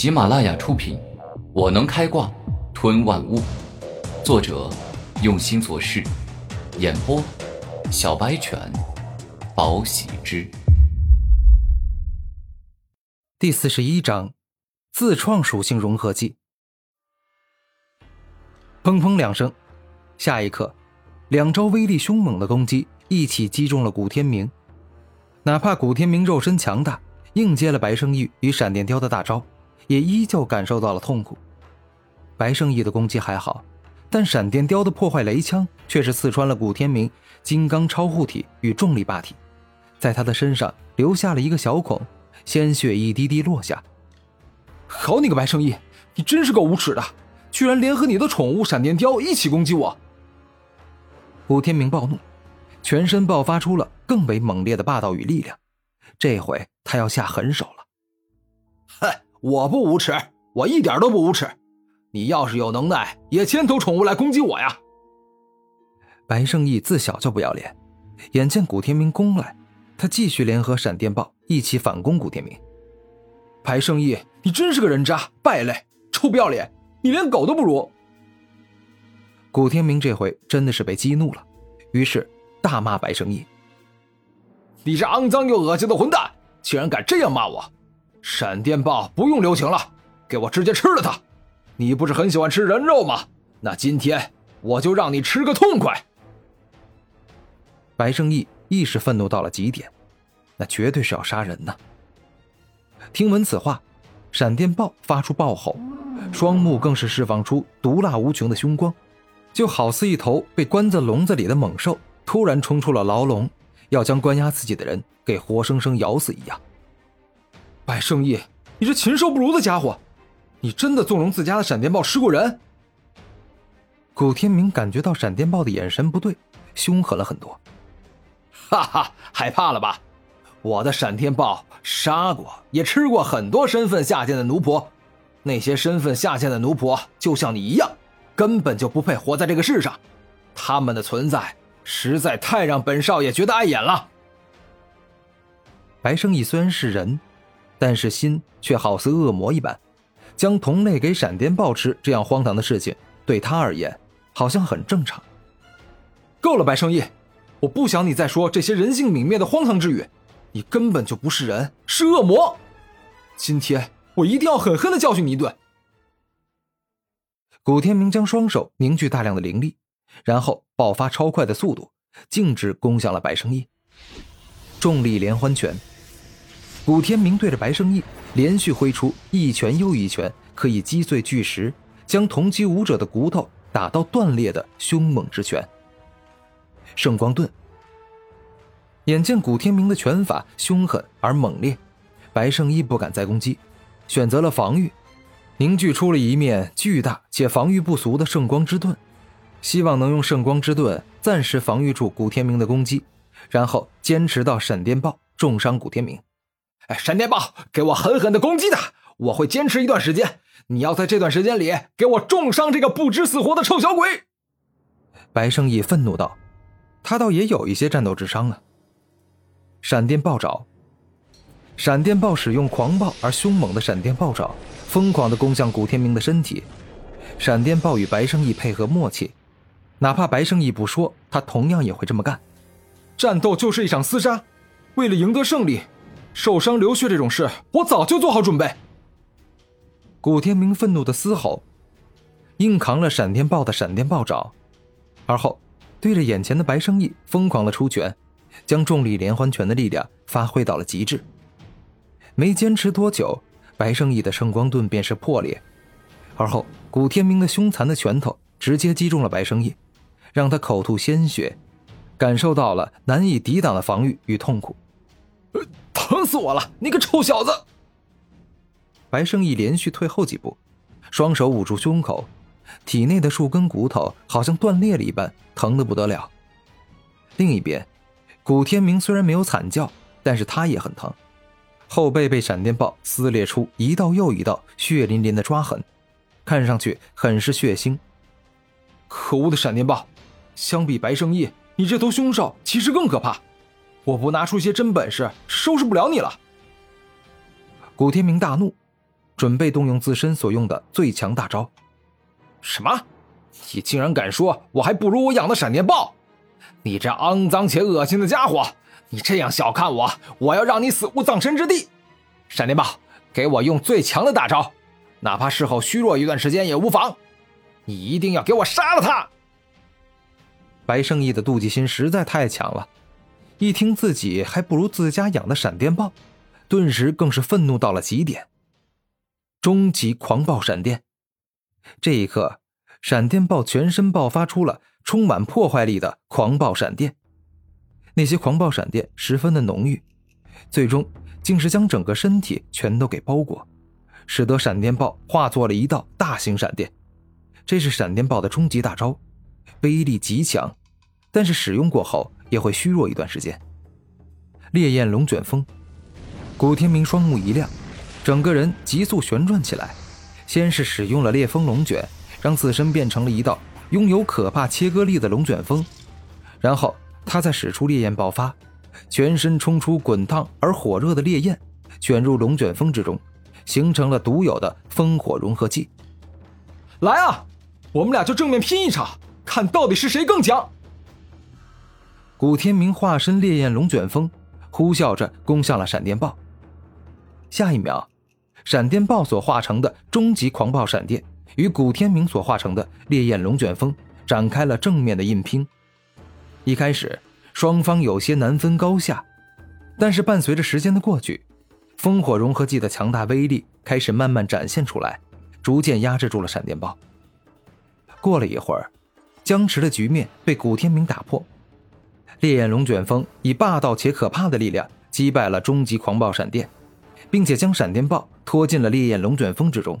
喜马拉雅出品，《我能开挂吞万物》，作者用心做事，演播小白犬，宝喜之。第四十一章，自创属性融合技。砰砰两声，下一刻，两招威力凶猛的攻击一起击中了古天明。哪怕古天明肉身强大，应接了白圣义与闪电雕的大招，也依旧感受到了痛苦。白圣义的攻击还好，但闪电雕的破坏雷枪却是刺穿了古天明金刚超护体与重力霸体，在他的身上留下了一个小孔，鲜血一滴滴落下。好你个白圣义，你真是够无耻的，居然联合你的宠物闪电雕一起攻击我！古天明暴怒。全身爆发出了更为猛烈的霸道与力量，这回他要下狠手了。哼，我不无耻，我一点都不无耻。你要是有能耐，也牵头宠物来攻击我呀！白胜义自小就不要脸，眼见古天明攻来，他继续联合闪电豹一起反攻古天明。白胜义，你真是个人渣败类，臭不要脸，你连狗都不如！古天明这回真的是被激怒了，于是。大骂白胜义：“你这肮脏又恶心的混蛋，竟然敢这样骂我！闪电豹不用留情了，给我直接吃了它！你不是很喜欢吃人肉吗？那今天我就让你吃个痛快！”白圣义一时愤怒到了极点，那绝对是要杀人呢。听闻此话，闪电豹发出暴吼，双目更是释放出毒辣无穷的凶光，就好似一头被关在笼子里的猛兽。突然冲出了牢笼，要将关押自己的人给活生生咬死一样。白圣义，你这禽兽不如的家伙，你真的纵容自家的闪电豹吃过人？古天明感觉到闪电豹的眼神不对，凶狠了很多。哈哈，害怕了吧？我的闪电豹杀过，也吃过很多身份下贱的奴仆，那些身份下贱的奴仆就像你一样，根本就不配活在这个世上，他们的存在。实在太让本少爷觉得碍眼了。白圣义虽然是人，但是心却好似恶魔一般，将同类给闪电豹吃这样荒唐的事情，对他而言好像很正常。够了，白圣义，我不想你再说这些人性泯灭的荒唐之语。你根本就不是人，是恶魔。今天我一定要狠狠的教训你一顿。古天明将双手凝聚大量的灵力。然后爆发超快的速度，径直攻向了白圣义。重力连环拳，古天明对着白圣义连续挥出一拳又一拳，可以击碎巨石，将同级武者的骨头打到断裂的凶猛之拳。圣光盾。眼见古天明的拳法凶狠而猛烈，白圣义不敢再攻击，选择了防御，凝聚出了一面巨大且防御不俗的圣光之盾。希望能用圣光之盾暂时防御住古天明的攻击，然后坚持到闪电豹重伤古天明。哎，闪电豹，给我狠狠的攻击他！我会坚持一段时间。你要在这段时间里给我重伤这个不知死活的臭小鬼！白胜义愤怒道：“他倒也有一些战斗智商啊。”闪电暴爪，闪电豹使用狂暴而凶猛的闪电暴爪，疯狂的攻向古天明的身体。闪电豹与白胜义配合默契。哪怕白胜义不说，他同样也会这么干。战斗就是一场厮杀，为了赢得胜利，受伤流血这种事，我早就做好准备。古天明愤怒的嘶吼，硬扛了闪电豹的闪电豹爪，而后对着眼前的白生义疯狂的出拳，将重力连环拳的力量发挥到了极致。没坚持多久，白生义的圣光盾便是破裂，而后古天明的凶残的拳头直接击中了白生义。让他口吐鲜血，感受到了难以抵挡的防御与痛苦。疼死我了！你个臭小子！白圣义连续退后几步，双手捂住胸口，体内的数根骨头好像断裂了一般，疼得不得了。另一边，古天明虽然没有惨叫，但是他也很疼，后背被闪电豹撕裂出一道又一道血淋淋的抓痕，看上去很是血腥。可恶的闪电豹！相比白圣义，你这头凶兽其实更可怕。我不拿出些真本事，收拾不了你了。古天明大怒，准备动用自身所用的最强大招。什么？你竟然敢说我还不如我养的闪电豹？你这肮脏且恶心的家伙！你这样小看我，我要让你死无葬身之地！闪电豹，给我用最强的大招，哪怕事后虚弱一段时间也无妨。你一定要给我杀了他！白胜义的妒忌心实在太强了，一听自己还不如自家养的闪电豹，顿时更是愤怒到了极点。终极狂暴闪电！这一刻，闪电豹全身爆发出了充满破坏力的狂暴闪电。那些狂暴闪电十分的浓郁，最终竟是将整个身体全都给包裹，使得闪电豹化作了一道大型闪电。这是闪电豹的终极大招，威力极强，但是使用过后也会虚弱一段时间。烈焰龙卷风，古天明双目一亮，整个人急速旋转起来，先是使用了烈风龙卷，让自身变成了一道拥有可怕切割力的龙卷风，然后。他再使出烈焰爆发，全身冲出滚烫而火热的烈焰，卷入龙卷风之中，形成了独有的风火融合技。来啊，我们俩就正面拼一场，看到底是谁更强！古天明化身烈焰龙卷风，呼啸着攻向了闪电豹。下一秒，闪电豹所化成的终极狂暴闪电与古天明所化成的烈焰龙卷风展开了正面的硬拼。一开始，双方有些难分高下，但是伴随着时间的过去，烽火融合技的强大威力开始慢慢展现出来，逐渐压制住了闪电豹。过了一会儿，僵持的局面被古天明打破，烈焰龙卷风以霸道且可怕的力量击败了终极狂暴闪电，并且将闪电豹拖进了烈焰龙卷风之中。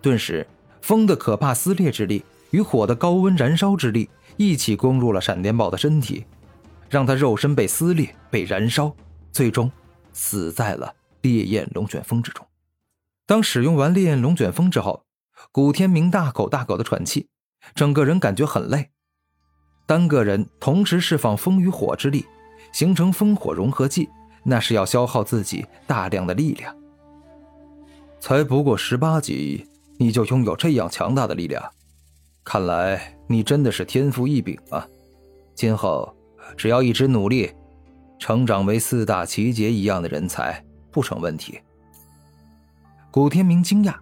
顿时，风的可怕撕裂之力与火的高温燃烧之力。一起攻入了闪电豹的身体，让他肉身被撕裂、被燃烧，最终死在了烈焰龙卷风之中。当使用完烈焰龙卷风之后，古天明大口大口的喘气，整个人感觉很累。单个人同时释放风与火之力，形成风火融合技，那是要消耗自己大量的力量。才不过十八级，你就拥有这样强大的力量？看来你真的是天赋异禀啊！今后只要一直努力，成长为四大奇杰一样的人才不成问题。古天明惊讶，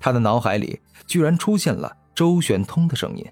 他的脑海里居然出现了周玄通的声音。